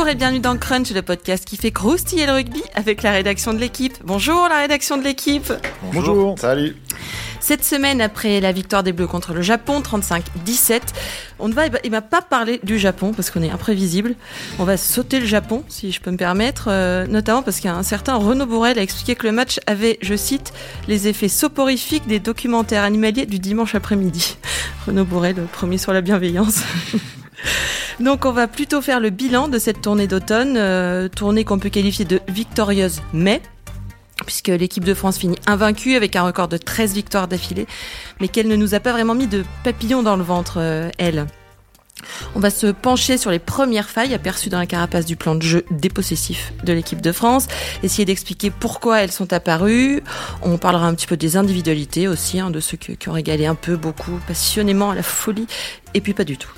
Bonjour et bienvenue dans Crunch, le podcast qui fait croustiller le rugby avec la rédaction de l'équipe. Bonjour la rédaction de l'équipe. Bonjour. Salut. Cette semaine, après la victoire des Bleus contre le Japon, 35-17, on ne va, il m'a pas parlé du Japon parce qu'on est imprévisible. On va sauter le Japon, si je peux me permettre, euh, notamment parce qu'un certain Renaud Bourrel a expliqué que le match avait, je cite, les effets soporifiques des documentaires animaliers du dimanche après-midi. Renaud Bourrel, premier sur la bienveillance. Donc on va plutôt faire le bilan de cette tournée d'automne, euh, tournée qu'on peut qualifier de victorieuse, mais puisque l'équipe de France finit invaincue avec un record de 13 victoires d'affilée, mais qu'elle ne nous a pas vraiment mis de papillons dans le ventre, euh, elle. On va se pencher sur les premières failles aperçues dans la carapace du plan de jeu dépossessif de l'équipe de France, essayer d'expliquer pourquoi elles sont apparues. On parlera un petit peu des individualités aussi, hein, de ceux qui, ont régalé un peu, beaucoup, passionnément à la folie, et puis pas du tout.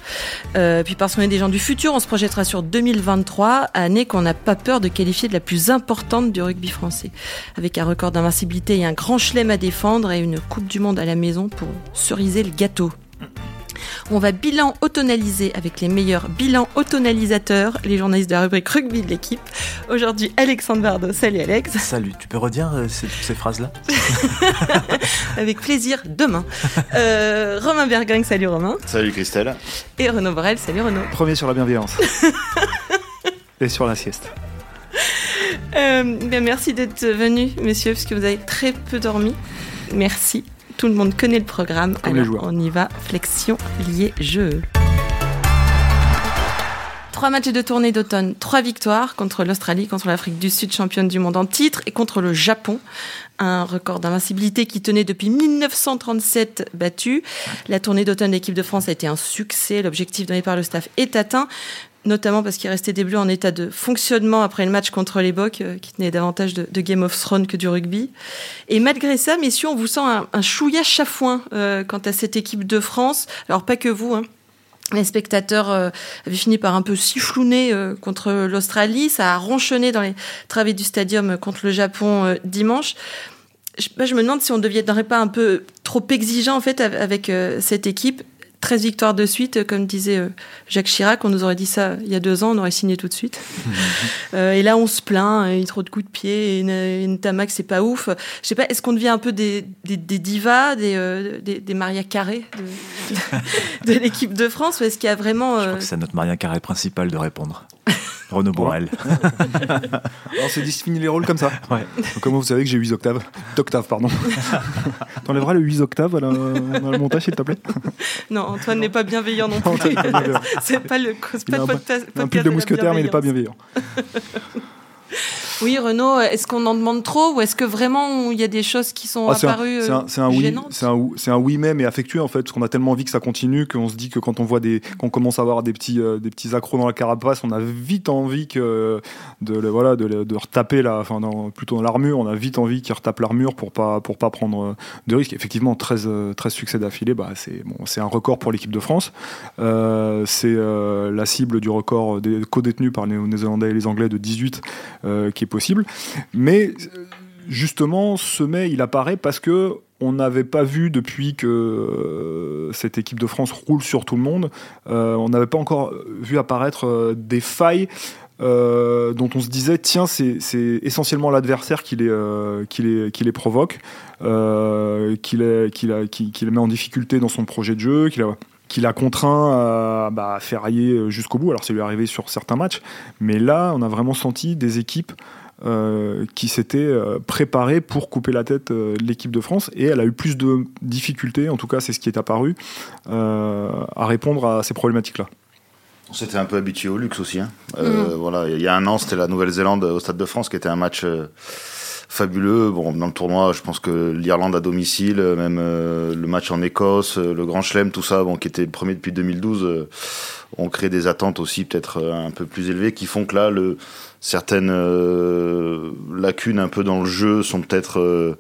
Euh, puis parce qu'on est des gens du futur, on se projettera sur 2023, année qu'on n'a pas peur de qualifier de la plus importante du rugby français, avec un record d'invincibilité et un grand chelem à défendre et une Coupe du Monde à la maison pour ceriser le gâteau. On va bilan automnaliser avec les meilleurs bilans automnalisateurs, les journalistes de la rubrique rugby de l'équipe. Aujourd'hui, Alexandre Bardot. Salut Alex. Salut, tu peux redire euh, ces, ces phrases-là Avec plaisir, demain. Euh, Romain Bergang, salut Romain. Salut Christelle. Et Renaud Borel, salut Renaud. Premier sur la bienveillance. Et sur la sieste. Euh, bien merci d'être venu, messieurs, parce que vous avez très peu dormi. Merci. Tout le monde connaît le programme. Comme Alors, on y va. Flexion, lié, jeu. Trois matchs de tournée d'automne, trois victoires contre l'Australie, contre l'Afrique du Sud, championne du monde en titre, et contre le Japon. Un record d'invincibilité qui tenait depuis 1937 battu. La tournée d'automne de l'équipe de France a été un succès. L'objectif donné par le staff est atteint notamment parce qu'il restait des Bleus en état de fonctionnement après le match contre les Bocs, euh, qui tenait davantage de, Game of Thrones que du rugby. Et malgré ça, messieurs, on vous sent un, un chouïa chafouin euh, quant à cette équipe de France. Alors pas que vous, hein. Les spectateurs euh, avaient fini par un peu sifflouner contre l'Australie. Ça a ronchonné dans les travées du stadium contre le Japon dimanche. Je, je, me demande si on ne deviendrait pas un peu trop exigeant en fait avec cette équipe 13 victoires de suite, comme disait Jacques Chirac. On nous aurait dit ça il y a deux ans, on aurait signé tout de suite. euh, et là, on se plaint, il y a trop de coups de pied, et une Tamac, c'est pas ouf. Je sais pas, est-ce qu'on devient un peu des, des, des divas, des, euh, des, des, Maria Carré de, de l'équipe de France, ou est-ce qu'il y a vraiment. Euh... Je crois que c'est notre Maria Carré principal de répondre. Renaud Borel. Alors c'est défini les rôles comme ça. Ouais. Comment vous savez que j'ai 8 octaves D'octaves, pardon. T'enlèveras le 8 octaves dans le montage, s'il te plaît? Non, Antoine n'est pas bienveillant non plus. c'est pas le c'est pas de podcast. Un pull de mousquetaire, mais il n'est pas bienveillant. Oui, Renaud, est-ce qu'on en demande trop ou est-ce que vraiment il y a des choses qui sont ah, apparues C'est un, un, un, oui, c'est un, un, oui mais mais affectueux en fait, parce qu'on a tellement envie que ça continue qu'on se dit que quand on voit des, qu'on commence à avoir des petits, euh, des petits accros dans la carapace, on a vite envie que de, voilà, de, de retaper la, enfin dans, plutôt dans l'armure, on a vite envie qu'ils retapent l'armure pour pas, pour pas prendre de risques. Effectivement, 13, 13 succès d'affilée, bah c'est bon, c'est un record pour l'équipe de France. Euh, c'est euh, la cible du record des co-détenus par les Néo-Zélandais et les Anglais de 18 euh, qui est possible. Mais justement, ce mai, il apparaît parce que on n'avait pas vu depuis que euh, cette équipe de France roule sur tout le monde, euh, on n'avait pas encore vu apparaître euh, des failles dont on se disait tiens c'est essentiellement l'adversaire qui les, qui, les, qui les provoque, qui, les, qui, la, qui, les met en difficulté dans son projet de jeu, qui la, qui l'a contraint à, bah, à jusqu'au bout. Alors, c'est lui arrivé sur certains matchs, mais là, on a vraiment senti des équipes euh, qui s'étaient euh, préparées pour couper la tête euh, de l'équipe de France, et elle a eu plus de difficultés, en tout cas, c'est ce qui est apparu, euh, à répondre à ces problématiques-là. On s'était un peu habitué au luxe aussi. Hein. Mmh. voilà, il y a un an, c'était la Nouvelle-Zélande au Stade de France, qui était un match fabuleux. Bon, dans le tournoi, je pense que l'Irlande à domicile, même euh, le match en Écosse, euh, le Grand Chelem, tout ça, bon, qui était le premier depuis 2012, euh, ont créé des attentes aussi peut-être un peu plus élevées, qui font que là, le, certaines lacunes un peu dans le jeu sont peut-être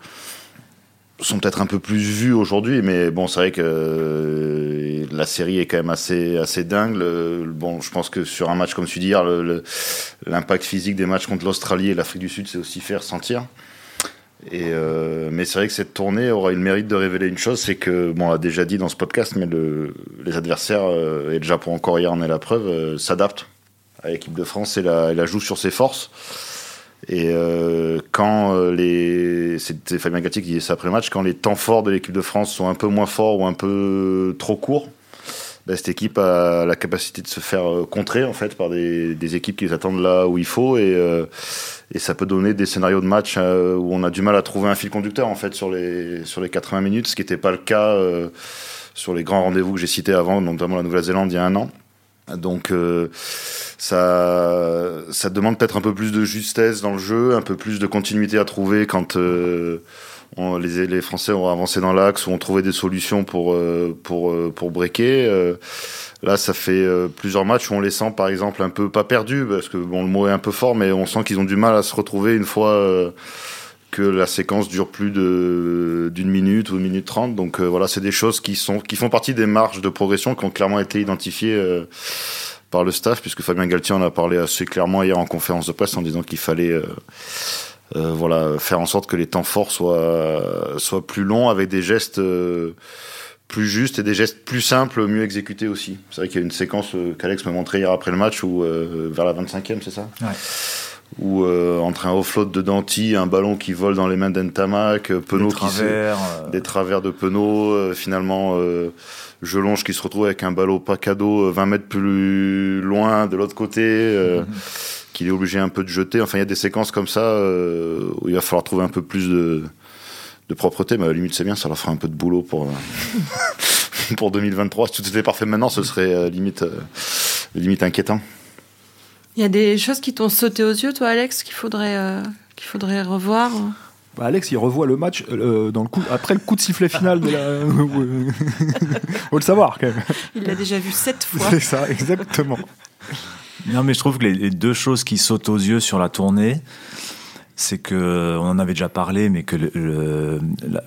sont peut-être un peu plus vues aujourd'hui, mais bon, c'est vrai que euh, la série est quand même assez assez dingue. Bon, je pense que sur un match comme celui d'hier, l'impact physique des matchs contre l'Australie et l'Afrique du Sud, c'est aussi faire sentir. Et euh, mais c'est vrai que cette tournée aura eu le mérite de révéler une chose, c'est que bon, on l'a déjà dit dans ce podcast, mais le, les adversaires euh, et le Japon encore hier en est la preuve, s'adaptent à l'équipe de France et la, et la joue sur ses forces. Et euh, quand euh, les. C'était Fabien Gatti qui disait ça après le match, quand les temps forts de l'équipe de France sont un peu moins forts ou un peu trop courts, ben, cette équipe a la capacité de se faire euh, contrer en fait par des, des équipes qui les attendent là où il faut et, euh, et ça peut donner des scénarios de match euh, où on a du mal à trouver un fil conducteur en fait sur les sur les 80 minutes, ce qui n'était pas le cas euh, sur les grands rendez-vous que j'ai cités avant, notamment la Nouvelle-Zélande il y a un an. Donc ça, ça demande peut-être un peu plus de justesse dans le jeu, un peu plus de continuité à trouver quand euh, les, les Français ont avancé dans l'axe ou ont trouvé des solutions pour euh, pour euh, pour breaker. Euh, là, ça fait euh, plusieurs matchs où on les sent, par exemple, un peu pas perdus parce que bon, le mot est un peu fort, mais on sent qu'ils ont du mal à se retrouver une fois. que la séquence dure plus de d'une minute ou une minute trente. Donc voilà, c'est des choses qui sont qui font partie des marges de progression qui ont clairement été identifiées par le staff, puisque Fabien Galtier en a parlé assez clairement hier en conférence de presse en disant qu'il fallait euh, euh, voilà faire en sorte que les temps forts soient soient plus longs avec des gestes euh, plus justes et des gestes plus simples, mieux exécutés aussi. C'est vrai qu'il y a une séquence euh, qu'Alex m'a montré hier après le match où vers la 25e, c'est ça? Ouais. Où euh, entre un offload de Danti, un ballon qui vole dans les mains d'Entamac, euh, Penaud Des qui se- travers, euh, des travers de Penaud, euh, finalement euh, Jelonge qui se retrouve avec un ballon pas cadeau euh, 20 mètres plus loin de l'autre côté, euh, qu'il est obligé un peu de jeter. Enfin, il y a des séquences comme ça euh, où il va falloir trouver un peu plus de, de propreté, mais à la limite c'est bien, ça leur fera un peu de boulot pour, euh, pour 2023. Si tout était parfait maintenant, ce serait euh, limite, limite inquiétant. Il y a des choses qui t'ont sauté aux yeux, toi, Alex, qu'il faudrait, euh, qu'il faudrait revoir. Bah, Alex, il revoit le match euh, dans le coup, après le coup de sifflet final de la. Faut le savoir quand même. Il l'a déjà vu sept fois. C'est ça, exactement. Non, mais je trouve que les, les deux choses qui sautent aux yeux sur la tournée, c'est que, on en avait déjà parlé, mais que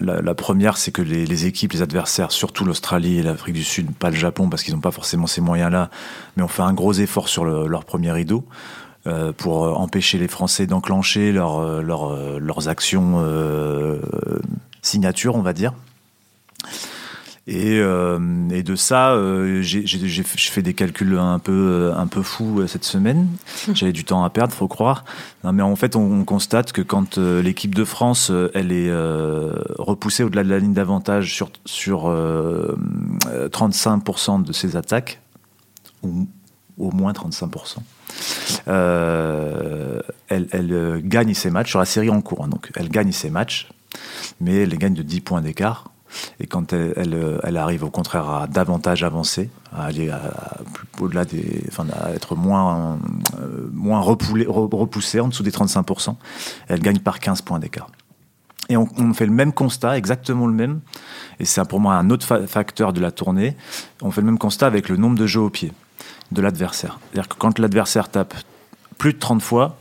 la, première, c'est que les, équipes, les adversaires, surtout l'Australie et l'Afrique du Sud, pas le Japon, parce qu'ils n'ont pas forcément ces moyens-là, mais ont fait un gros effort sur le- leur premier rideau. euh, pour euh, empêcher les Français d'enclencher leur, euh, leur, leurs actions euh, signature, on va dire. Et, euh, et de ça, euh, j'ai fait- des calculs un peu, euh, un peu fous euh, cette semaine. J'avais du temps à perdre, faut croire. Non, mais en fait, on, on constate que quand euh, l'équipe de France, elle est euh, repoussée au-delà de la ligne d'avantage sur, sur euh, euh, 35% de ses attaques, ou au moins 35%, euh, elle, elle gagne ses matchs sur la série en cours. hein. donc, elle gagne ses matchs, mais elle les gagne de 10 points d'écart. Et quand elle, euh, elle arrive au contraire à davantage avancer, à aller au-delà des, enfin, à être moins, euh, moins repoulé- re- repoussée en dessous des 35%, elle gagne par 15 points d'écart. Et on, fait le même constat, exactement le même. Et c'est pour moi un autre fa- facteur de la tournée. On fait le même constat avec le nombre de jeux au pied de l'adversaire. C'est-à-dire que quand l'adversaire tape plus de 30 fois,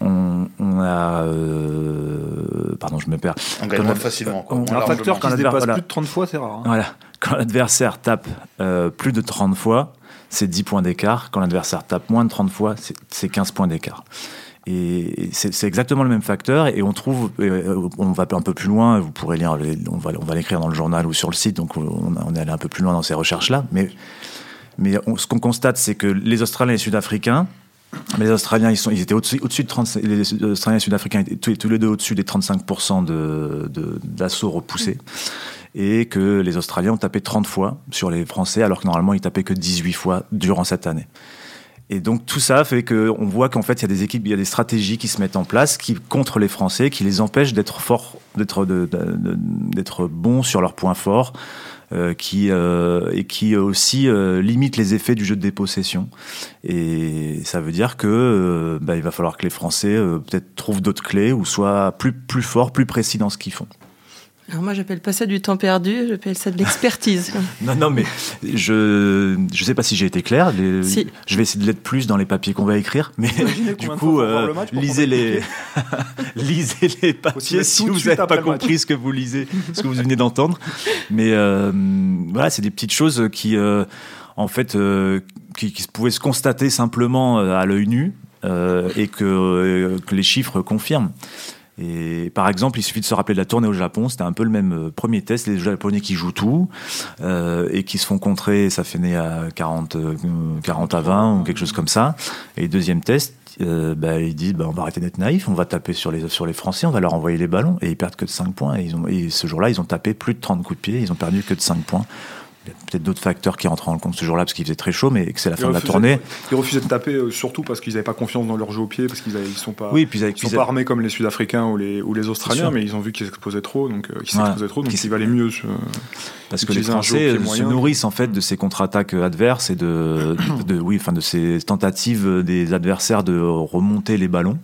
on, on a. euh, pardon, je me perds. On gagne moins facilement. Quoi. on- Un facteur qui Quand se l'adver- dépasse voilà. plus de 30 fois, c'est rare. hein. Voilà. Quand l'adversaire tape euh, plus de 30 fois, c'est 10 points d'écart. Quand l'adversaire tape moins de 30 fois, c'est- c'est 15 points d'écart. Et c'est exactement le même facteur. Et on trouve, euh, on va un peu plus loin, vous pourrez lire, les- on va, on va l'écrire dans le journal ou sur le site, donc on, on est allé un peu plus loin dans ces recherches-là. Mais, mais on- ce qu'on constate, c'est que les Australiens et les Sud-Africains, les Australiens, ils, sont, étaient au-dessus de 30, les Australiens Sud-Africains étaient tous, les deux au-dessus des 35% de, de, d'assaut repoussé. Et que les Australiens ont tapé 30 fois sur les Français, alors que normalement ils tapaient que 18 fois durant cette année. Et donc tout ça fait qu'on voit qu'en fait il y a des équipes, il y a des stratégies qui se mettent en place qui contre les Français, qui les empêchent d'être forts, d'être bons sur leurs points forts, euh, qui euh, et qui aussi euh, limitent les effets du jeu de dépossession. Et ça veut dire que euh, bah, il va falloir que les Français euh, peut-être trouvent d'autres clés ou soient plus plus forts, plus précis dans ce qu'ils font. Alors moi, j'appelle pas ça du temps perdu, j'appelle ça de l'expertise. Non, non, mais je je sais pas si j'ai été clair. Les- Si. Je vais essayer de l'être plus dans les papiers qu'on va écrire, mais du coup, euh, le lisez les lisez les papiers si vous n'avez pas compris ce que vous lisez, ce que vous venez d'entendre. Mais euh, voilà, c'est des petites choses qui, euh, en fait, euh, qui, qui pouvaient se constater simplement euh, à l'œil nu euh, et que, euh, que les chiffres confirment. Et par exemple, il suffit de se rappeler de la tournée au Japon, c'était un peu le même euh, premier test, les Japonais qui jouent tout euh, et qui se font contrer, ça fait né à 40, 40 à 20 ou quelque chose comme ça. Et deuxième test, euh, bah, ils disent bah, on va arrêter d'être naïf, on va taper sur les, sur les Français, on va leur envoyer les ballons. Et ils perdent que de 5 points. Et, ils ont, et ce jour-là, ils ont tapé plus de 30 coups de pied, ils ont perdu que de 5 points peut-être d'autres facteurs qui rentrent en compte ce jour-là parce qu'il faisait très chaud, mais que c'est la fin de la tournée. Ils refusaient de taper euh, surtout parce qu'ils n'avaient pas confiance dans leur jeu au pied, parce qu'ils ne sont pas, oui, puis ils sont pas armés comme les Sud-Africains ou les, ou les Australiens, mais ils ont vu qu'ils s'exposaient trop, donc euh, s'exposaient trop, donc il valait mieux. parce que les Français se nourrissent en fait de ces contre-attaques adverses et de, de, oui, enfin de ces tentatives des adversaires de remonter les ballons.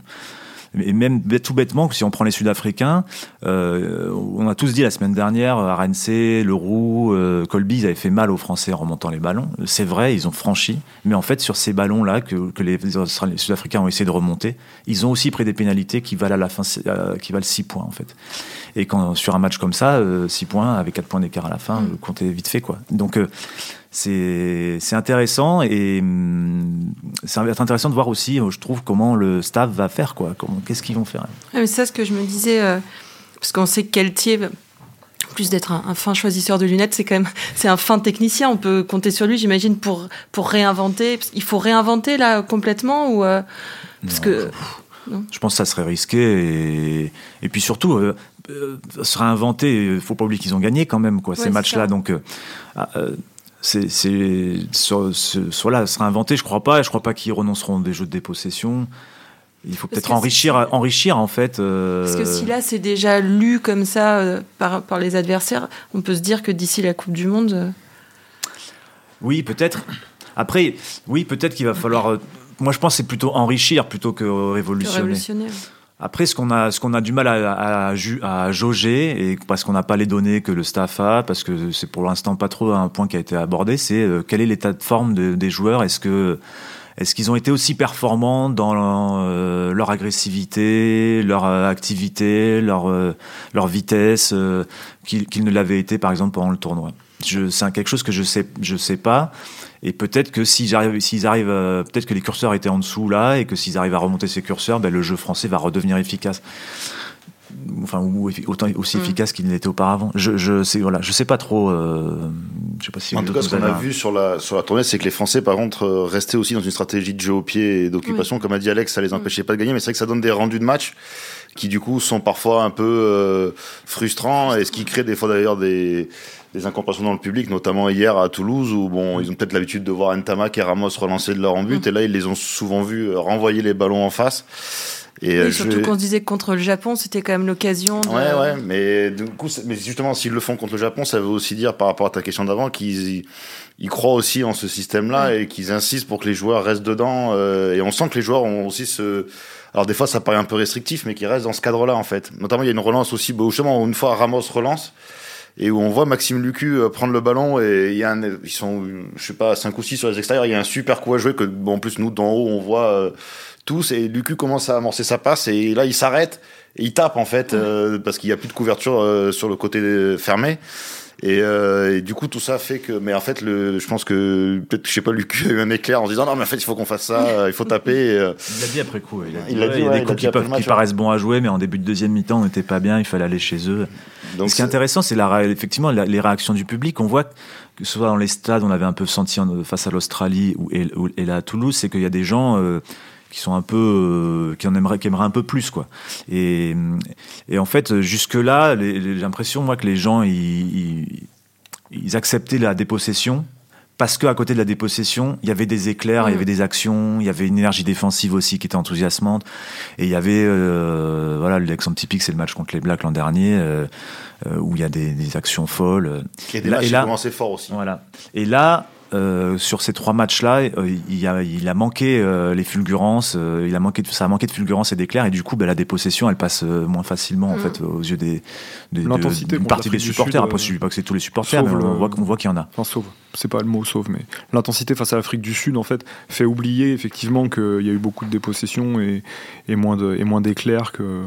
Et même tout bêtement, si on prend les Sud-Africains, euh, on a tous dit la semaine dernière, RNC, Leroux, euh, Colby, ils avaient fait mal aux Français en remontant les ballons. C'est vrai, ils ont franchi. Mais en fait, sur ces ballons-là que, que les, Sud-Africains ont essayé de remonter, ils ont aussi pris des pénalités qui valent à la fin, euh, qui valent 6 points en fait. Et quand sur un match comme ça, 6 points avec 4 points d'écart à la fin, mm. comptez vite fait quoi. Donc c'est intéressant et hum, ça va être intéressant de voir aussi, je trouve, comment le staff va faire, quoi. Qu'est-ce qu'ils vont faire C'est ça, ce que je me disais, euh, parce qu'on sait Keltier, plus d'être un, fin choisisseur de lunettes, c'est quand même c'est un fin technicien. On peut compter sur lui, j'imagine, pour pour réinventer. Il faut réinventer là complètement ou euh, parce que. Je pense que ça serait risqué et, et puis surtout. Euh, se réinventer, il faut pas oublier qu'ils ont gagné quand même quoi, ces matchs-là. Donc, c'est soit là sera inventé je crois pas. Je crois pas qu'ils renonceront des jeux de dépossession. Il faut peut-être enrichir enrichir en fait euh, parce que si là c'est déjà lu comme ça euh, par, par les adversaires on peut se dire que d'ici la coupe du monde euh, oui peut-être. Après oui peut-être qu'il va falloir moi je pense c'est plutôt enrichir plutôt que révolutionner, révolutionner après, ce qu'on a, ce qu'on a du mal à, à, jauger, et parce qu'on n'a pas les données que le staff a, parce que c'est pour l'instant pas trop un point qui a été abordé, c'est euh, quel est l'état de forme des joueurs? Est-ce que est-ce qu'ils ont été aussi performants dans euh, leur agressivité, leur euh, activité, leur, leur vitesse qu'ils ne l'avaient été par exemple pendant le tournoi? C'est quelque chose que je sais, je sais pas. Et peut-être que s'ils arrivent, s'ils arrivent, euh, peut-être que les curseurs étaient en dessous là, et que s'ils arrivent à remonter ces curseurs, ben, le jeu français va redevenir efficace. Enfin, ou autant aussi mm. efficace qu'il n'était auparavant. Je, je sais, voilà, je sais pas trop. Euh, je sais pas si en tout cas, ce qu'on a vu sur la sur la tournée, c'est que les Français, par contre, euh, restaient aussi dans une stratégie de jeu au pied et d'occupation. Comme a dit Alex, ça les mm. empêchait pas de gagner, mais c'est vrai que ça donne des rendus de match qui du coup sont parfois un peu frustrants et ce qui crée des fois d'ailleurs des des incompréhensions dans le public, notamment hier à Toulouse, où bon, ils ont peut-être l'habitude de voir Ntamak et Ramos relancer de leur en but, mm. et là, ils les ont souvent vus euh, renvoyer les ballons en face. Et euh, surtout qu'on se disait que contre le Japon, c'était quand même l'occasion. De... Ouais, ouais, mais du coup, mais justement, s'ils le font contre le Japon, ça veut aussi dire, par rapport à ta question d'avant, qu'ils ils croient aussi en ce système-là et qu'ils insistent pour que les joueurs restent dedans. Euh, et on sent que les joueurs ont aussi ce. Alors des fois, ça paraît un peu restrictif, mais qu'ils restent dans ce cadre-là en fait. Notamment, il y a une relance aussi. Justement, une fois Ramos relance et où on voit Maxime Lucu euh, prendre le ballon et il y a un, ils sont je sais pas 5 ou 6 sur les extérieurs il y a un super coup à jouer que bon en plus nous d'en haut on voit euh, tous et Lucu commence à amorcer sa passe et là il s'arrête et il tape en fait euh, parce qu'il y a plus de couverture sur le côté fermé et, et, du coup tout ça fait que mais en fait le je pense que peut-être je sais pas Lucu a eu un éclair en disant non mais en fait il faut qu'on fasse ça il faut taper il l'a dit après coup il, a dit, il, a dit, il y a des coups qui, peuvent, qui paraissent bons à jouer mais en début de deuxième mi-temps on n'était pas bien il fallait aller chez eux. Donc ce qui est intéressant, c'est la, effectivement les réactions du public. On voit que ce soit dans les stades, on avait un peu senti face à l'Australie ou et, là à Toulouse, c'est qu'il y a des gens euh, qui sont un peu euh, qui en aimeraient qui aimeraient un peu plus quoi et, et en fait jusque là j'ai l'impression moi que les gens ils, ils, acceptaient la dépossession parce qu'à côté de la dépossession, il y avait des éclairs, il y mm. avait des actions, il y avait une énergie défensive aussi qui était enthousiasmante. Et il y avait, euh, voilà, l'exemple typique, c'est le match contre les Blacks l'an dernier, euh, euh, où il y a des, des actions folles. Qui et là, et là, commencé fort aussi. Voilà. Et là, euh, sur ces trois matchs-là, euh, il, a, il a manqué euh, les fulgurances, il a manqué, ça a manqué de fulgurances et d'éclairs, et du coup, ben, la dépossession, elle passe moins facilement en mm. fait aux yeux des, des d'une partie des supporters. Après, je ne dis pas que c'est tous les supporters, mais on, voit, voit qu'il y en a. Enfin, sauve, c'est pas le mot sauve, mais l'intensité face à l'Afrique du Sud, en fait, fait oublier effectivement qu'il y a eu beaucoup de dépossessions et, et moins de, et moins d'éclairs que.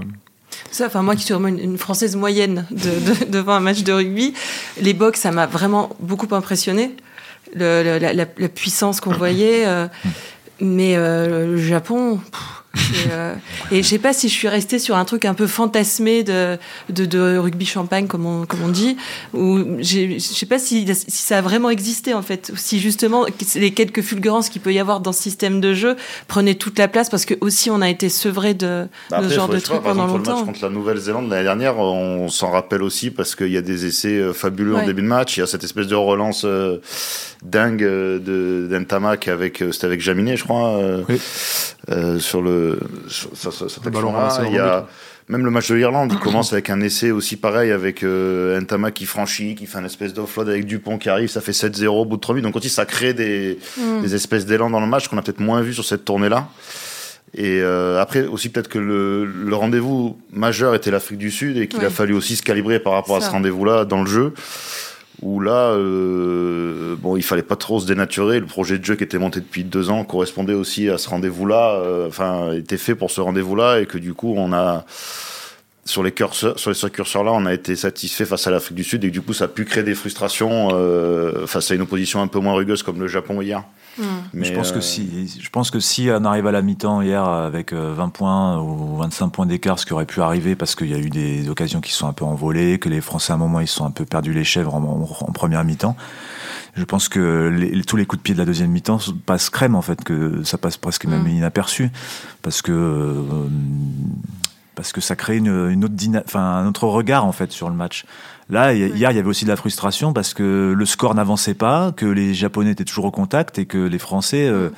Ça, enfin moi qui suis vraiment une, française moyenne devant un match de rugby, les box ça m'a vraiment beaucoup impressionné la, puissance qu'on voyait. Euh, mais euh, le Japon, Et, euh, et je sais pas si je suis restée sur un truc un peu fantasmé de, de, de rugby champagne, comme on, comme on dit, ou je sais pas si, si ça a vraiment existé en fait, ou si justement les quelques fulgurances qu'il peut y avoir dans ce système de jeu prenaient toute la place parce que aussi on a été sevré de, Bah de ce genre de trucs par pendant exemple, sur le longtemps. match contre la Nouvelle-Zélande l'année dernière, on s'en rappelle aussi parce qu'il y a des essais euh, fabuleux en début de match. Il y a cette espèce de relance euh, dingue euh, de d'Entamac avec c'était avec Jaminet, je crois, euh, Oui. Euh, sur le sur, sur- sur cette Le ballon action-là. ramassé Il y a même le match de l'Irlande, il commence avec un essai aussi pareil avec euh, Ntamak qui franchit, qui fait un espèce d'offload avec Dupont qui arrive, ça fait 7-0 au bout de 3 minutes. Donc aussi ça crée des, Mm. des espèces d'élan dans le match qu'on a peut-être moins vu sur cette tournée-là. Et euh, après aussi peut-être que le, le rendez-vous majeur était l'Afrique du Sud et qu'il a fallu aussi se calibrer par rapport à Ça. ce rendez-vous-là dans le jeu. Où là, euh, bon, il fallait pas trop se dénaturer. Le projet de jeu qui était monté depuis deux ans correspondait aussi à ce rendez-vous-là. euh, Enfin, était fait pour ce rendez-vous-là et que du coup, on a sur les curseurs, sur les curseurs-là, on a été satisfait face à l'Afrique du Sud et que du coup, ça a pu créer des frustrations euh, face à une opposition un peu moins rugueuse comme le Japon hier. Mm. Mais je pense que euh, si, je pense que si on arrive à la mi-temps hier avec euh, 20 points ou 25 points d'écart, ce qui aurait pu arriver parce qu'il y a eu des occasions qui se sont un peu envolées, que les Français à un moment ils se sont un peu perdus les chèvres en, en- en première mi-temps. Je pense que les- tous les coups de pied de la deuxième mi-temps passent crème en fait, que ça passe presque même Mm. inaperçu parce que euh, parce que ça crée une, une autre dyna- enfin un autre regard en fait sur le match. Là, hi- hier, il y avait aussi de la frustration parce que le score n'avançait pas, que les Japonais étaient toujours au contact et que les Français euh,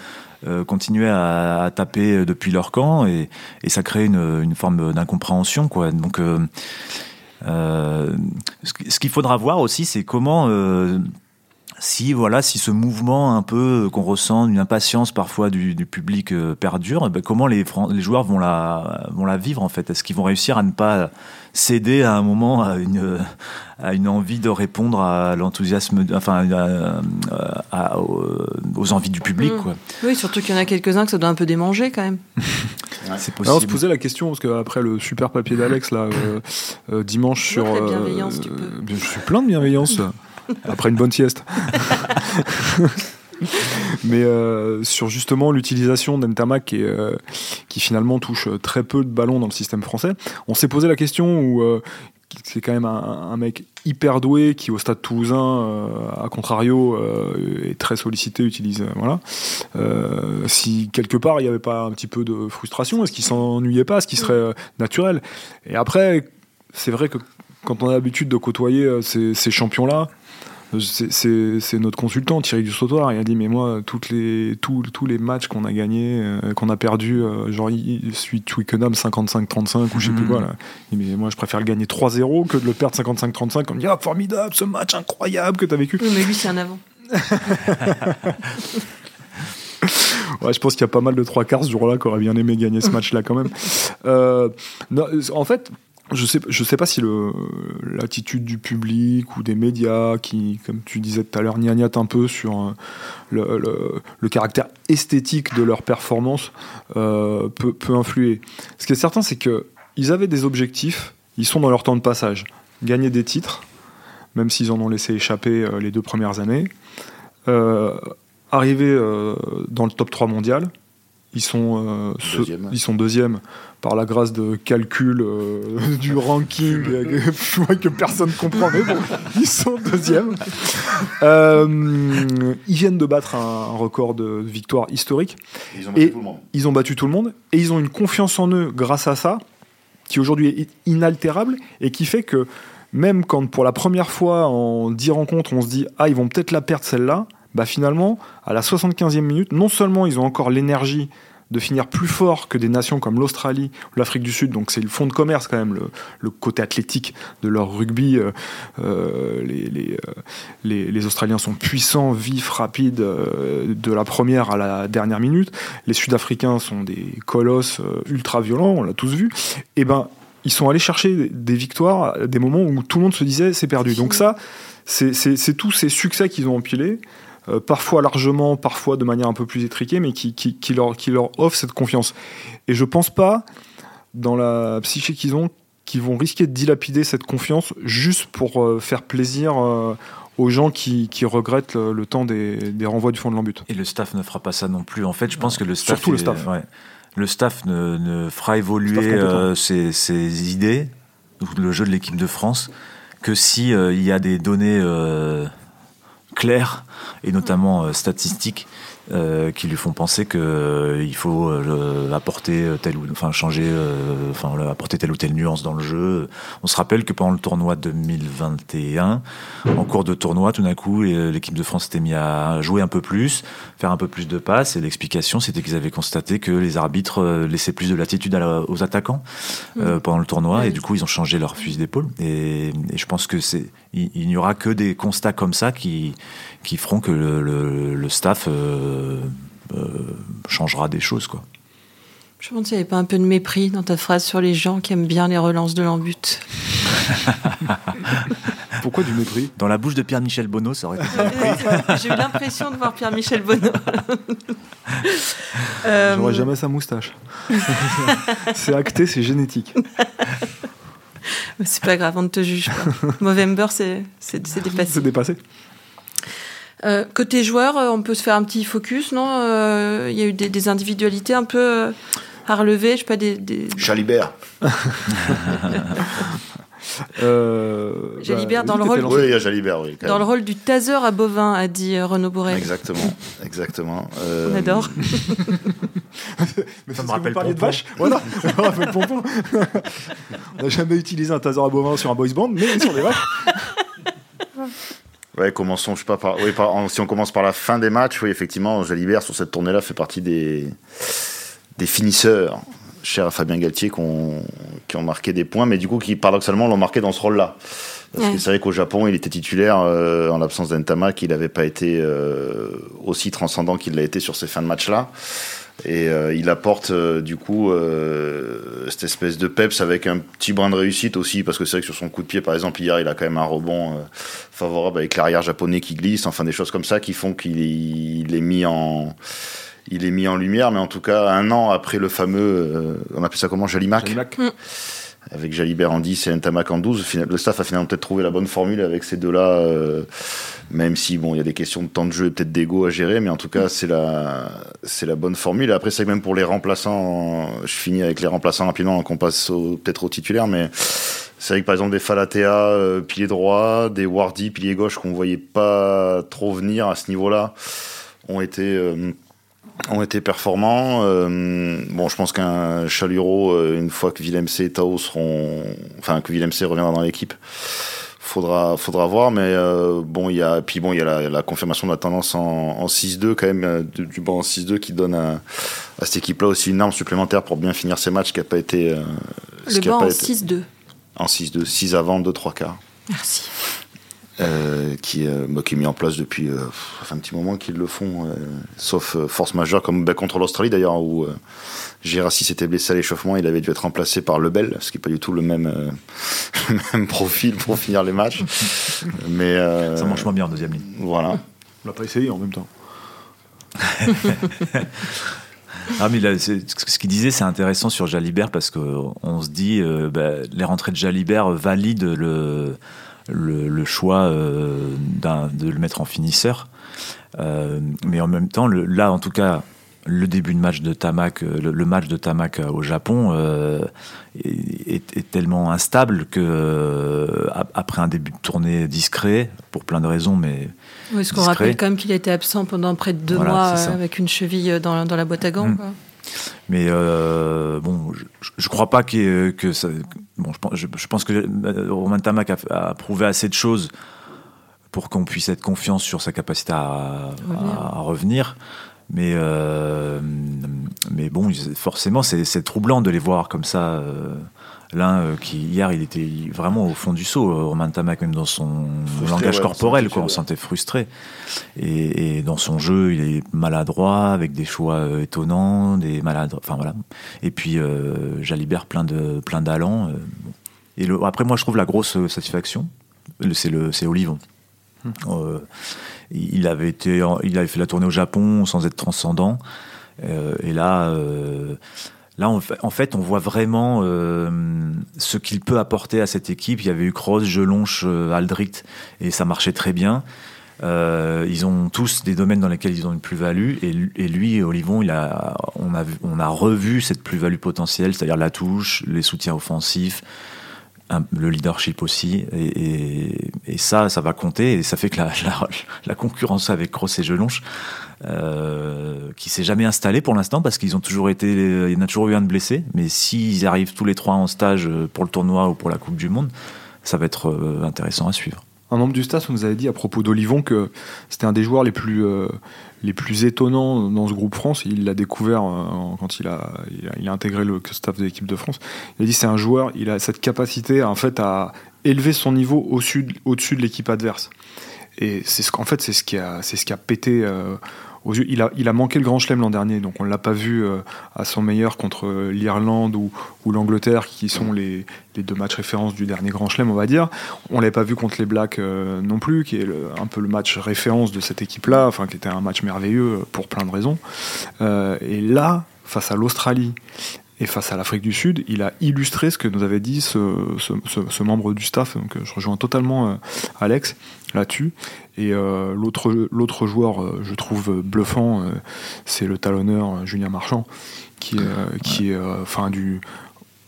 euh, continuaient à, à taper depuis leur camp et, et ça crée une, une forme d'incompréhension, quoi. Donc, euh, euh, ce qu'il faudra voir aussi, c'est comment. Euh, si voilà, si ce mouvement un peu euh, qu'on ressent, une impatience parfois du, du public euh, perdure, eh ben, comment les, joueurs vont la, vont la vivre en fait? Est-ce qu'ils vont réussir à ne pas céder à un moment à une, à une envie de répondre à l'enthousiasme, enfin à- à- aux, aux envies du public Mm. quoi? Oui, surtout qu'il y en a quelques-uns que ça doit un peu démanger quand même. C'est Alors, on se possible. posait la question parce qu'après le super papier d'Alex là euh, euh, dimanche sur peux. je suis plein de bienveillance après une bonne sieste. Mais euh, sur justement l'utilisation d'Entamac qui, est, euh, qui finalement touche très peu de ballons dans le système français on s'est posé la question où euh, c'est quand même un, mec hyper doué qui au stade toulousain euh, à contrario euh, est très sollicité utilise euh, voilà. Euh, si quelque part il n'y avait pas un petit peu de frustration est-ce qu'il s'ennuyait pas est-ce qu'il serait euh, naturel. Et après c'est vrai que quand on a l'habitude de côtoyer euh, ces, ces champions là c'est- notre consultant Thierry Dussautoir il a dit mais moi toutes les tous, tous les matchs qu'on a gagnés euh, qu'on a perdu genre il- de Twickenham 55-35 ou je sais plus Mhm. quoi là. Il dit, mais moi je préfère le gagner 3-0 que de le perdre 55-35 on me dit ah formidable ce match incroyable que t'as vécu Oui, mais lui, c'est un avant. Ouais, je pense qu'il y a pas mal de trois quarts ce jour-là qui auraient bien aimé gagner ce match-là quand même. Euh, non, en fait, je sais, sais pas si l'attitude du public ou des médias qui, comme tu disais tout à l'heure, gnagnatent un peu sur euh, le, caractère esthétique de leur performance euh, peut, influer. Ce qui est certain, c'est que ils avaient des objectifs, ils sont dans leur temps de passage. Gagner des titres, même s'ils en ont laissé échapper euh, les deux premières années. Arriver dans le top 3 mondial. Ils sont, euh, ce- ils sont deuxièmes par la grâce de calcul euh, du ranking euh, que, que personne comprend, mais bon, ils sont deuxièmes. Euh, ils viennent de battre un, un record de victoire historique. Ils ont Et- battu tout le monde. Ils ont battu tout le monde et ils ont une confiance en eux grâce à ça qui aujourd'hui est inaltérable et qui fait que même quand pour la première fois en 10 rencontres on se dit ah ils vont peut-être la perdre celle-là, bah finalement à la 75e minute non seulement ils ont encore l'énergie de finir plus fort que des nations comme l'Australie ou l'Afrique du Sud, donc c'est le fond de commerce quand même, le, côté athlétique de leur rugby. euh, euh, les, euh, les- les Australiens sont puissants, vifs, rapides, de la première à la dernière minute. Les Sud-Africains sont des colosses ultra violents, on l'a tous vu. Et ben, ils sont allés chercher des victoires à des moments où tout le monde se disait c'est perdu. Donc ça, c'est tous ces succès qu'ils ont empilés, euh, parfois largement, parfois de manière un peu plus étriquée, mais qui, qui, qui leur, qui leur offrent cette confiance. Et je pense pas, dans la psyché qu'ils ont, qu'ils vont risquer de dilapider cette confiance juste pour euh, faire plaisir euh, aux gens qui, qui regrettent le, le temps des, des renvois du fond de l'embut. Et le staff ne fera pas ça non plus. En fait, je pense que le staff. Surtout le staff. ouais. le staff ne, ne fera évoluer euh, ses, ses idées, le jeu de l'équipe de France, que si euh, il y a des données euh, claires et notamment euh, statistiques euh, qui lui font penser que euh, il faut euh, apporter telle ou enfin changer euh, enfin apporter telle ou telle nuance dans le jeu. On se rappelle que pendant le tournoi 2021, en cours de tournoi, tout d'un coup, l'équipe de France s'était mis à jouer un peu plus, faire un peu plus de passes et l'explication c'était qu'ils avaient constaté que les arbitres euh, laissaient plus de latitude à la- aux attaquants euh, pendant le tournoi et du coup ils ont changé leur fusil d'épaule. Et, et je pense que c'est il, il n'y aura que des constats comme ça qui qui feront que le, le- le staff euh, euh, changera des choses quoi. Je me demande s'il n'y avait pas un peu de mépris dans ta phrase sur les gens qui aiment bien les relances de l'embut. Pourquoi du mépris? Dans la bouche de Pierre-Michel Bonneau, ça aurait été J'ai eu l'impression de voir Pierre-Michel Bonneau. Euh, J'aurais jamais sa moustache. c'est acté, c'est génétique. C'est pas grave, on ne te juge pas. Movember, c'est dépassé. C'est dépassé. Euh, côté joueur, euh, on peut se faire un petit focus, non Euh, Il y a eu des, des individualités un peu à relever, je sais pas, des... des... Jalibert. Euh, Jalibert dans le rôle. Oui, il y a Jalibert, oui. Dans le rôle du taser à bovin, a dit Renaud Borel. Exactement, exactement. Euh, On adore. Mais Ça me rappelle parliez de Pompon. vache Voilà, ça me rappelle Pompon. On n'a jamais utilisé un taser à bovin sur un boys band, mais sur des vaches. Ouais, commençons, je sais pas, par, oui, par- en- si on commence par la fin des matchs, oui, effectivement, Jalibert, sur cette tournée-là, fait partie des, des finisseurs, chers à Fabien Galtier, qui ont, qui ont marqué des points, mais du coup, qui, paradoxalement, l'ont marqué dans ce rôle-là. Parce Ouais. que c'est vrai qu'au Japon, il était titulaire euh, en l'absence d'Entama, qu'il n'avait pas été euh, aussi transcendant qu'il l'a été sur ces fins de match-là. Et euh, il apporte euh, du coup euh, cette espèce de peps avec un petit brin de réussite aussi, parce que c'est vrai que sur son coup de pied, par exemple, hier, il a quand même un rebond euh, favorable avec l'arrière japonais qui glisse, enfin des choses comme ça qui font qu'il est, il est mis en il est mis en lumière, mais en tout cas un an après le fameux, euh, on appelle ça comment, Jalimac, Jalimac. Avec Jalibert en 10 et Ntamak en 12. Fina- Le staff a finalement peut-être trouvé la bonne formule avec ces deux-là, euh, même si bon, il y a des questions de temps de jeu et peut-être d'ego à gérer, mais en tout cas, c'est la, c'est la bonne formule. Après, c'est que même pour les remplaçants, je finis avec les remplaçants rapidement, avant qu'on passe au- peut-être aux titulaires, mais c'est vrai que par exemple des Falatea, euh, pilier droit, des Wardy, pilier gauche, qu'on voyait pas trop venir à ce niveau-là, ont été, euh, ont été performants. Euh, bon, je pense qu'un Chaluro, euh, une fois que Villemc et Tao seront, enfin que Villemc reviendra dans l'équipe, faudra, faudra voir. Mais euh, bon, il y a, puis bon, il y a la, la confirmation de la tendance en, en 6-2 quand même, euh, du, du banc en 6-2 qui donne à, à cette équipe-là aussi une arme supplémentaire pour bien finir ses matchs, qui a pas été, euh, ce Le banc en été- 6-2. en 6-2, 6 avant, 2 3 quarts. Merci. Euh, qui, euh, bah, qui est mis en place depuis euh, un petit moment qu'ils le font, euh, sauf euh, force majeure comme bah, contre l'Australie d'ailleurs, où euh, Gérassi s'était blessé à l'échauffement, il avait dû être remplacé par Lebel, ce qui n'est pas du tout le même, euh, le même profil pour finir les matchs. Mais euh, Ça marche moins bien en deuxième ligne. Voilà. On l'a pas essayé en même temps. Ah mais là, ce qu'il disait c'est intéressant sur Jalibert parce que on se dit euh, bah, les rentrées de Jalibert valident le le, le choix euh, de le mettre en finisseur. Euh, mais en même temps, le- là en tout cas, le début de match de Tamak, euh, le, match de Tamak au Japon euh, est, tellement instable que euh, ap- après un début de tournée discret, pour plein de raisons, mais Oui, ce qu'on rappelle quand même qu'il a été absent pendant près de deux Voilà, mois avec une cheville dans, dans la boîte à gants. Mm. quoi. Mais euh, bon, je, je- crois pas que, que ça. Bon, je pense, je, pense que euh, Romain Tamac a, a prouvé assez de choses pour qu'on puisse être confiant sur sa capacité à, Revenir. à- à revenir. Mais, euh, mais bon, forcément, c'est c'est troublant de les voir comme ça. euh, L'un euh, qui hier il était vraiment au fond du seau, euh, Romain Tamac même dans son Frustré, langage ouais, corporel, quoi, on sentait frustré. Et, et dans son jeu, il est maladroit, avec des choix euh, étonnants, des malades. Enfin voilà. Et puis euh, Jalibert plein de plein d'allant. bon. Et le, après, moi, je trouve la grosse satisfaction, c'est le c'est Olivon. Euh, il avait été, il avait fait la tournée au Japon sans être transcendant. Euh, et là, euh, là, en fait, on voit vraiment euh, ce qu'il peut apporter à cette équipe. Il y avait eu Kroos, Jelonche, euh, Aldricht, et ça marchait très bien. Euh, ils ont tous des domaines dans lesquels ils ont une plus-value et, lu- et lui, Olivon, on, a, revu cette plus-value potentielle, c'est-à-dire la touche, les soutiens offensifs, le leadership aussi. Et, ça, ça va compter et ça fait que la concurrence avec Kroos et Gelonche, euh, qui s'est jamais installée pour l'instant parce qu'ils ont toujours été, il y en a toujours eu un de blessé, mais s'ils arrivent tous les trois en stage pour le tournoi ou pour la Coupe du Monde, ça va être euh, intéressant à suivre. Un membre du staff nous avait dit à propos d'Olivon que c'était un des joueurs les plus, euh, les plus étonnants dans ce groupe France. Il l'a découvert euh, quand il a, il a, intégré le staff de l'équipe de France. Il a dit c'est un joueur, il a cette capacité en fait à élever son niveau au-dessus au-dessus de l'équipe adverse. Et c'est ce qu'en fait c'est ce qui a c'est ce qui a pété euh, Il a, manqué le Grand Chelem l'an dernier, donc on l'a pas vu euh, à son meilleur contre euh, l'Irlande ou, l'Angleterre, qui sont les, deux matchs références du dernier Grand Chelem, on va dire. On l'avait pas vu contre les Blacks euh, non plus, qui est un peu le match référence de cette équipe-là, enfin qui était un match merveilleux pour plein de raisons. Et là, face à l'Australie et face à l'Afrique du Sud, il a illustré ce que nous avait dit ce, membre du staff. Donc je rejoins totalement Alex là-dessus. Et euh, l'autre l'autre joueur, euh, je trouve bluffant, euh, c'est le talonneur Julien Marchand, qui, est, qui est, enfin du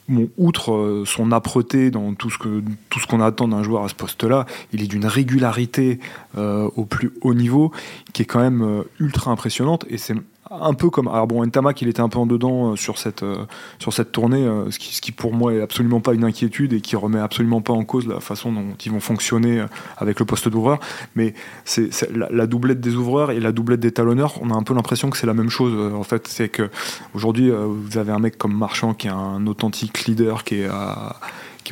bon, outre son âpreté dans tout ce que tout ce qu'on attend d'un joueur à ce poste-là, il est d'une régularité au plus haut niveau qui est quand même ultra impressionnante et c'est un peu comme alors bon Ntamak il était un peu en dedans euh, sur cette euh, sur cette tournée euh, ce, qui, ce qui pour moi est absolument pas une inquiétude et qui remet absolument pas en cause la façon dont ils vont fonctionner avec le poste d'ouvreur. Mais c'est la, doublette des ouvreurs et la doublette des talonneurs on a un peu l'impression que c'est la même chose en fait. C'est que aujourd'hui vous avez un mec comme Marchand qui est un authentique leader qui est à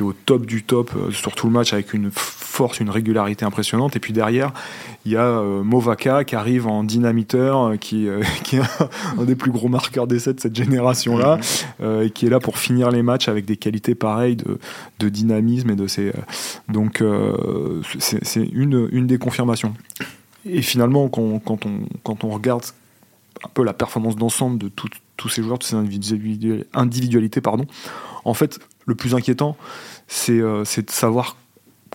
qui est au top du top euh, sur tout le match avec une force, une régularité impressionnante. Et puis derrière, il y a euh, Movaka qui arrive en dynamiteur, euh, qui, qui est un, des plus gros marqueurs d'essai de cette génération-là, euh, et qui est là pour finir les matchs avec des qualités pareilles de, de dynamisme et de euh, donc c'est une, une des confirmations. Et finalement, quand, quand on, quand on regarde un peu la performance d'ensemble de tous ces joueurs, toutes ces individuali- individualités, pardon, en fait, le plus inquiétant, c'est euh, de savoir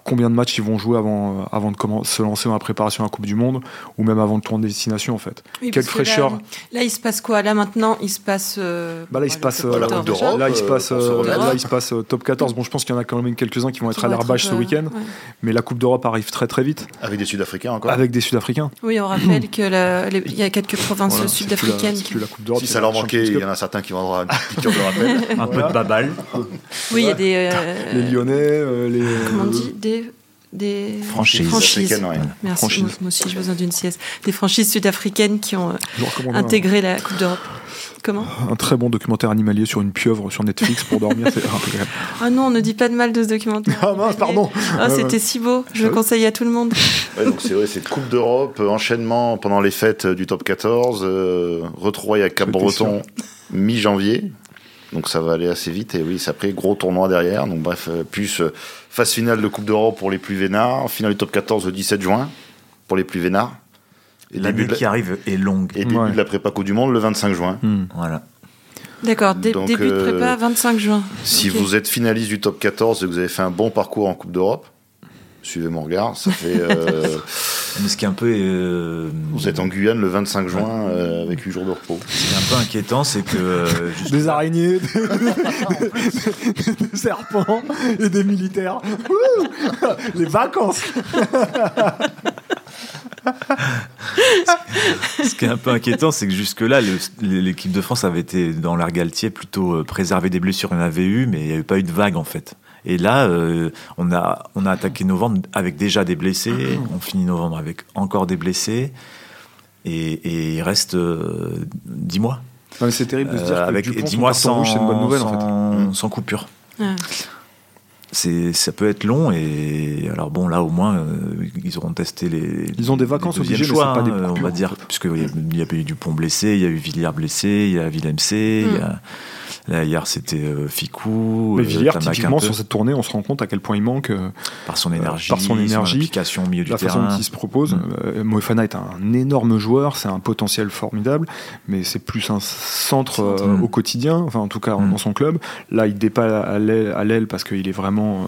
combien de matchs ils vont jouer avant, euh, avant de se lancer dans la préparation à la Coupe du Monde, ou même avant le tour de destination, en fait. Oui, Quelle fraîcheur. Là, là, il se passe quoi? Là, maintenant, il se passe. euh, Bah là, il se le passe, top euh, la 14 Coupe d'Europe. Là, il se passe, euh, là, il se passe top 14. Bon, je pense qu'il y en a quand même quelques-uns qui vont être à l'herbage ce week-end, ouais. mais la Coupe d'Europe arrive très très vite, Avec des Sud-Africains encore. avec des Sud-Africains. Oui, on rappelle que la- les- il y a quelques provinces Voilà, sud-africaines. qui- plus la Coupe d'Europe. Si ça leur manquait, il y en a certains qui vont avoir une petite piqûre de rappel. Un peu de babal. Oui, il y a des. Les Lyonnais, les. Comment on dit? Des. Franchises. Africaines, ouais. Merci. Franchises. Moi, moi aussi, j'ai besoin d'une sieste. Des franchises sud-africaines qui ont euh, un- intégré la Coupe d'Europe. Comment un très bon documentaire animalier sur une pieuvre sur Netflix pour dormir. c'est incroyable. Ah non, on ne dit pas de mal de ce documentaire. Ah mince, pardon. Ah, Ouais, c'était ouais. si beau. Je le conseille à tout le monde. Ouais, donc c'est vrai, c'est Coupe d'Europe, euh, enchaînement pendant les fêtes euh, du top 14, euh, retrouvailles à Cap-Breton mi-janvier. Donc ça va aller assez vite et oui, c'est après gros tournoi derrière. Donc bref, euh, plus euh, phase finale de Coupe d'Europe pour les plus vénards, finale du top 14 le 17 juin pour les plus vénards. Et La début, bulle qui arrive est longue. et début Ouais. de la prépa Coupe du Monde le 25 juin. Hmm. Voilà. D'accord, dé- début de euh, prépa, 25 juin. Si vous êtes finaliste du top 14 et que vous avez fait un bon parcours en Coupe d'Europe, suivez mon regard, ça fait... euh, Mais ce qui est un peu, euh, vous êtes en Guyane le 25 juin euh, avec 8 jours de repos. ce qui est un peu inquiétant, c'est que euh, juste- Des araignées, des, des serpents et des militaires. Les vacances. Ce qui est un peu inquiétant, c'est que jusque-là, l'équipe de France avait été dans l'air Galtier plutôt préservée des blessures. Il y en avait eu, mais il n'y avait pas eu de vague en fait. Et là, euh, on, a, on a attaqué novembre avec déjà des blessés. On finit novembre avec encore des blessés. Et, et il reste euh, 10 mois. Non, mais c'est terrible de se dire Euh, que avec Dupont, 10 son mois sans, c'est une bonne nouvelle en fait. sans, sans coupure. C'est, ça peut être long et alors bon là au moins euh, ils auront testé les. Ils ont des vacances obligées, mais choix, c'est pas des hein, on va en dire, fait. puisque il y, a, eu Dupont blessé, il y a eu Villiers blessé, il y a Willem C, il y a, là hier c'était euh, Ficou, Mais euh, Villiers, typiquement, sur cette tournée, on se rend compte à quel point il manque euh, par son énergie, par son énergie, au milieu du la façon terrain. dont il se propose. Mm. Euh, Moefana est un énorme joueur, c'est un potentiel formidable, mais c'est plus un centre euh, Mm. au quotidien, enfin en tout cas Mm. dans son club. Là, il dépasse à l'aile parce qu'il est vraiment. Euh,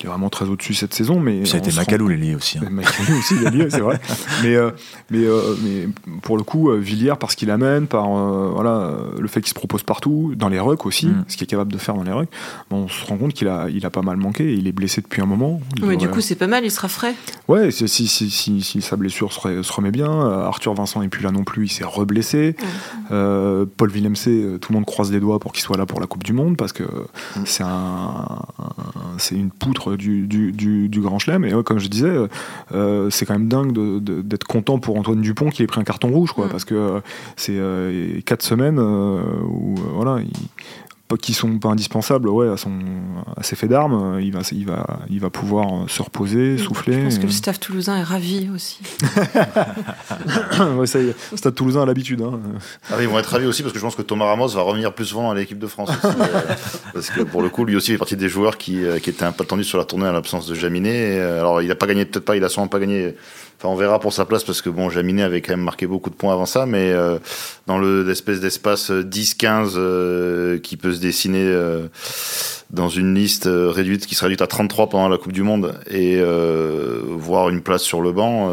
qui est vraiment très au-dessus cette saison. Mais ça a été Macalou lié aussi. Hein. Macalou aussi c'est vrai. mais, euh, mais, euh, mais pour le coup, euh, Villiers, parce qu'il amène, par voilà, le fait qu'il se propose partout, dans les rucks aussi, mm. ce qu'il est capable de faire dans les rucks, on se rend compte qu'il a, il a pas mal manqué. Il est blessé depuis un moment. Mais du coup, c'est pas mal, il sera frais. Ouais, si, si, si, si sa blessure se, se, remet bien. Arthur Vincent n'est plus là non plus, il s'est reblessé. Paul Villemc, tout le monde croise les doigts pour qu'il soit là pour la Coupe du Monde parce que mm. c'est un, c'est une poutre du, du, du, Grand Chelem. Et comme je disais, euh, c'est quand même dingue d'être content pour Antoine Dupont qui ait pris un carton rouge, quoi, mm. parce que euh, c'est euh, quatre semaines où voilà, il, qui sont pas indispensables ouais, à, son, à ses faits d'armes, il va, il, va, il va pouvoir se reposer, souffler. Je pense que le staff toulousain est ravi aussi. ouais, ça y est, le stade toulousain a l'habitude. Hein. Ah, ils vont être ravis aussi parce que je pense que Thomas Ramos va revenir plus souvent dans l'équipe de France. Euh, parce que pour le coup, lui aussi, il fait partie des joueurs qui, euh, qui étaient un peu attendus sur la tournée à l'absence de Jaminet. Euh, alors, il n'a pas gagné, peut-être pas, il a sûrement pas gagné Enfin, on verra pour sa place parce que bon, Jaminet avait quand même marqué beaucoup de points avant ça, mais euh, dans le l'espèce d'espace 10-15 euh, qui peut se dessiner euh, dans une liste réduite qui sera réduite à 33 pendant la Coupe du Monde et voir une place sur le banc,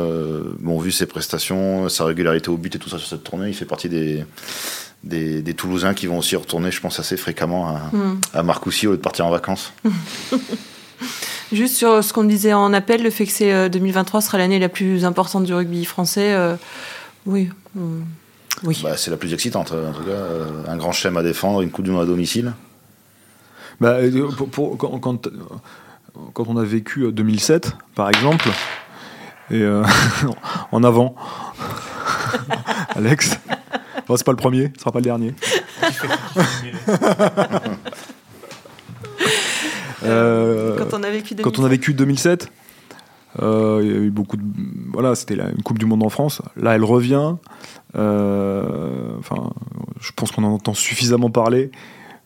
bon, vu ses prestations, sa régularité au but et tout ça sur cette tournée, il fait partie des des, des, Toulousains qui vont aussi retourner, je pense, assez fréquemment à, mm. à Marcoussis au lieu de partir en vacances. Juste sur ce qu'on disait en appel, le fait que c'est 2023 euh, sera l'année la plus importante du rugby français. Euh, oui. oui. Bah, c'est la plus excitante, en tout cas. Euh, un grand chelem à défendre, une Coupe du Monde à domicile. Bah, pour, quand, quand, on a vécu 2007, par exemple, et en avant, Alex, bon, c'est pas le premier, ce sera pas le dernier. Euh, quand on a vécu 2007, quand on a vécu 2007 euh, il y a eu beaucoup de. Voilà, c'était une Coupe du Monde en France. Là, elle revient. Euh, enfin, je pense qu'on en entend suffisamment parler.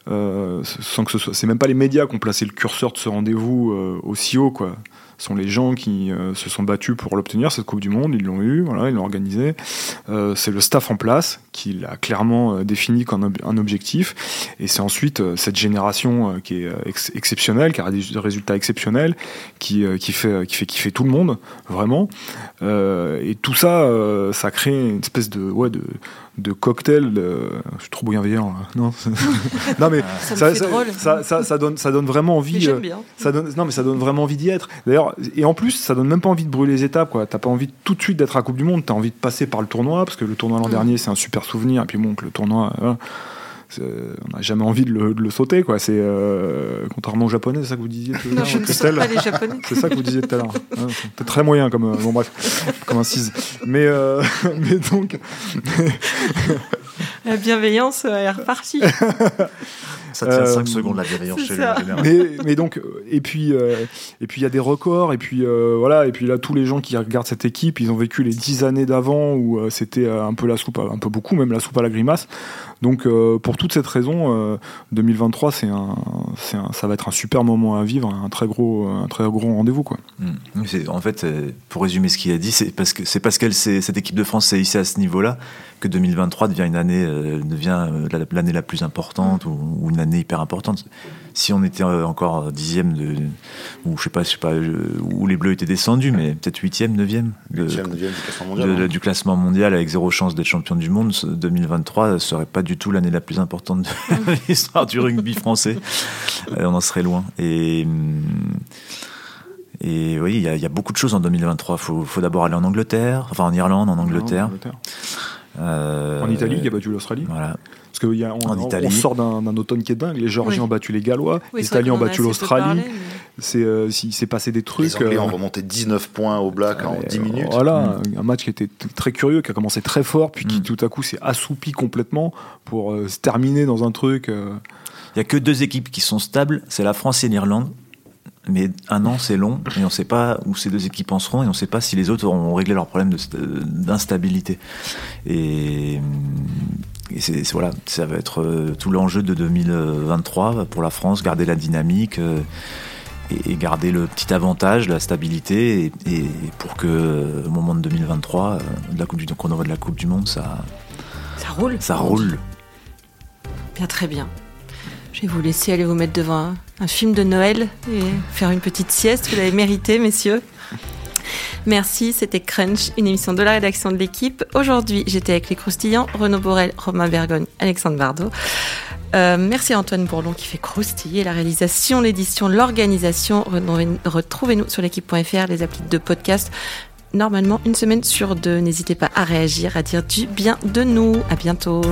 sans que ce soit. C'est même pas les médias qui ont placé le curseur de ce rendez-vous aussi haut, quoi sont les gens qui euh, se sont battus pour l'obtenir, cette Coupe du Monde, ils l'ont eu, voilà, ils l'ont organisé. Euh, c'est le staff en place qui l'a clairement euh, défini comme un objectif. Et c'est ensuite cette génération qui est exceptionnelle, qui a des résultats exceptionnels, qui, qui, fait, qui fait tout le monde, vraiment. et tout ça, ça crée une espèce de, ouais, de, de cocktail. Je suis trop bienveillant. Non, non mais ça, ça, ça, donne, ça donne vraiment envie. Ça donne, non, mais ça donne vraiment envie d'y être. D'ailleurs, et en plus, ça donne même pas envie de brûler les étapes. T'as pas envie tout de suite d'être à Coupe du Monde. T'as envie de passer par le tournoi parce que le tournoi l'an mm. dernier, c'est un super souvenir. Et puis bon, que le tournoi. on n'a jamais envie de le, sauter, quoi. C'est euh, contrairement aux Japonais, c'est ça que vous disiez tout à l'heure. Non, je ne sais pas les Japonais. C'est ça que vous disiez tout à l'heure. c'est très moyen comme euh, bon bref, comme incise. Mais euh, mais donc la bienveillance est repartie. Ça tient 5 euh, secondes la bienveillance chez mais, mais, donc, euh, et puis, euh, et puis il y a des records, et puis voilà, et puis là, tous les gens qui regardent cette équipe, ils ont vécu les 10 années d'avant où c'était un peu la soupe, un peu beaucoup, même la soupe à la grimace. Donc, pour toute cette raison, 2023, c'est un, un, ça va être un super moment à vivre, un très gros, un très gros rendez-vous, quoi. Mmh. En fait, pour résumer ce qu'il a dit, c'est parce que c'est parce qu'elle, cette équipe de France s'est hissée à ce niveau-là que 2023 devient une année, devient l'année la plus importante ou, ou une année hyper importante. Si on était euh, encore dixième de, ou je sais pas, je sais pas, où les Bleus étaient descendus, mais peut-être huitième, neuvième, du, classement mondial, du classement mondial avec zéro chance d'être champion du monde, 2023 serait pas du tout l'année la plus importante de l'histoire du rugby français. Euh, on en serait loin. Et et oui, il y, a beaucoup de choses en 2023. Il faut, faut d'abord aller en Angleterre, enfin en Irlande, en Angleterre. Euh, en Italie, il y a battu l'Australie. Voilà. Parce qu'on on, on, sort d'un automne qui est dingue. Les Géorgiens ont battu les Gallois, les Italiens ont battu l'Australie. C'est euh, il s'est passé des trucs. Les Anglais euh, ont remonté 19 points au Black en 10 minutes. Voilà, mm. un match qui était très curieux, qui a commencé très fort, puis qui mm. tout à coup s'est assoupi complètement pour se terminer dans un truc. Il n'y a que deux équipes qui sont stables, c'est la France et l'Irlande. Mais un an, c'est long, et on ne sait pas où ces deux équipes en seront, et on ne sait pas si les autres auront réglé leurs problèmes d'instabilité. Et, c'est, voilà, ça va être euh, tout l'enjeu de 2023 pour la France, garder la dynamique euh, et, garder le petit avantage, la stabilité, et, pour que euh, au moment de 2023, de la coupe du, qu'on de la Coupe du Monde, ça, ça roule. Ça roule. Bien, très bien. Je vais vous laisser aller vous mettre devant un, un film de Noël et faire une petite sieste. Vous l'avez mérité, messieurs. Merci, c'était Crunch, une émission de la rédaction de l'équipe. Aujourd'hui, j'étais avec les croustillants, Renaud Borel, Romain Bergogne, Alexandre Bardot. Euh, merci à Antoine Bourlon qui fait croustiller la réalisation, l'édition, l'organisation. Retrouvez-nous sur l'équipe.fr, les applis de podcast. Normalement, une semaine sur deux. N'hésitez pas à réagir, à dire du bien de nous. À bientôt.